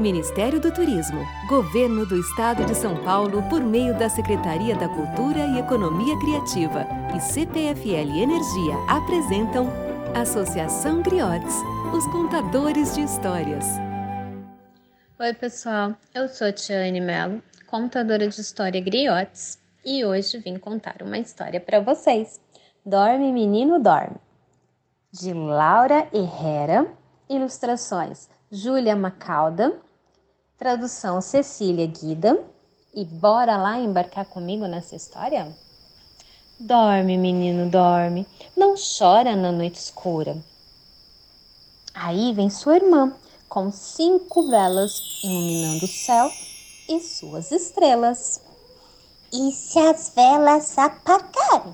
Ministério do Turismo, Governo do Estado de São Paulo, por meio da Secretaria da Cultura e Economia Criativa e CPFL Energia apresentam Associação Griotes, os contadores de histórias. Oi, pessoal, eu sou Tiane Mello, contadora de história Griotes, e hoje vim contar uma história para vocês. Dorme, menino, dorme. De Laura Herrera, ilustrações Júlia Macalda Tradução Cecília Guida. E bora lá embarcar comigo nessa história? Dorme, menino, dorme. Não chora na noite escura. Aí vem sua irmã, com cinco velas iluminando o céu e suas estrelas. E se as velas apagarem?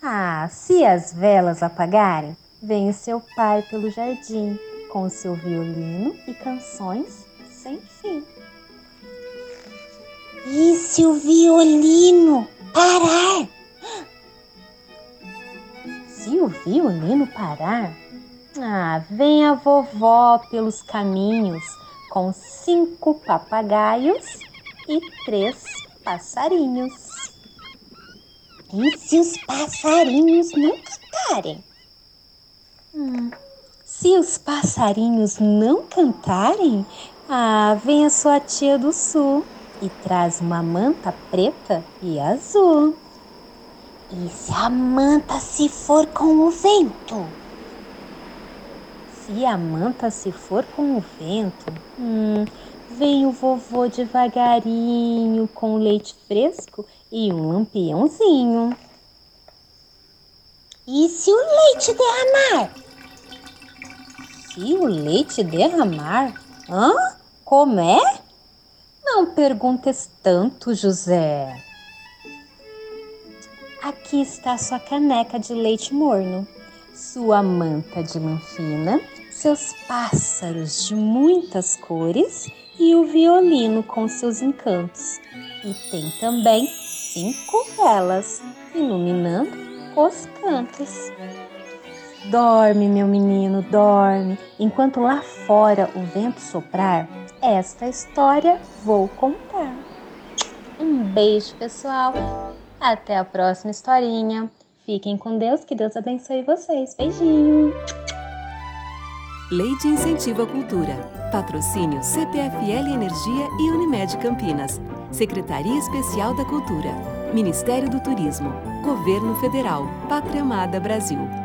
Ah, se as velas apagarem, vem o seu pai pelo jardim com seu violino e canções sem fim. E se o violino parar? Se o violino parar? Ah, vem a vovó pelos caminhos com cinco papagaios e três passarinhos. E se os passarinhos não cantarem? Hum, se os passarinhos não cantarem, ah, vem a sua tia do sul e traz uma manta preta e azul. E se a manta se for com o vento? Se a manta se for com o vento, hum, vem o vovô devagarinho com leite fresco e um lampiãozinho. E se o leite derramar? Se o leite derramar? Hã? Como é? Não perguntes tanto, José. Aqui está sua caneca de leite morno, sua manta de lã fina, seus pássaros de muitas cores e o violino com seus encantos. E tem também cinco velas iluminando os cantos. Dorme, meu menino, dorme. Enquanto lá fora o vento soprar, esta história vou contar. Um beijo, pessoal. Até a próxima historinha. Fiquem com Deus, que Deus abençoe vocês. Beijinho. Lei de Incentivo à Cultura. Patrocínio CPFL Energia e Unimed Campinas. Secretaria Especial da Cultura. Ministério do Turismo. Governo Federal. Pátria Amada Brasil.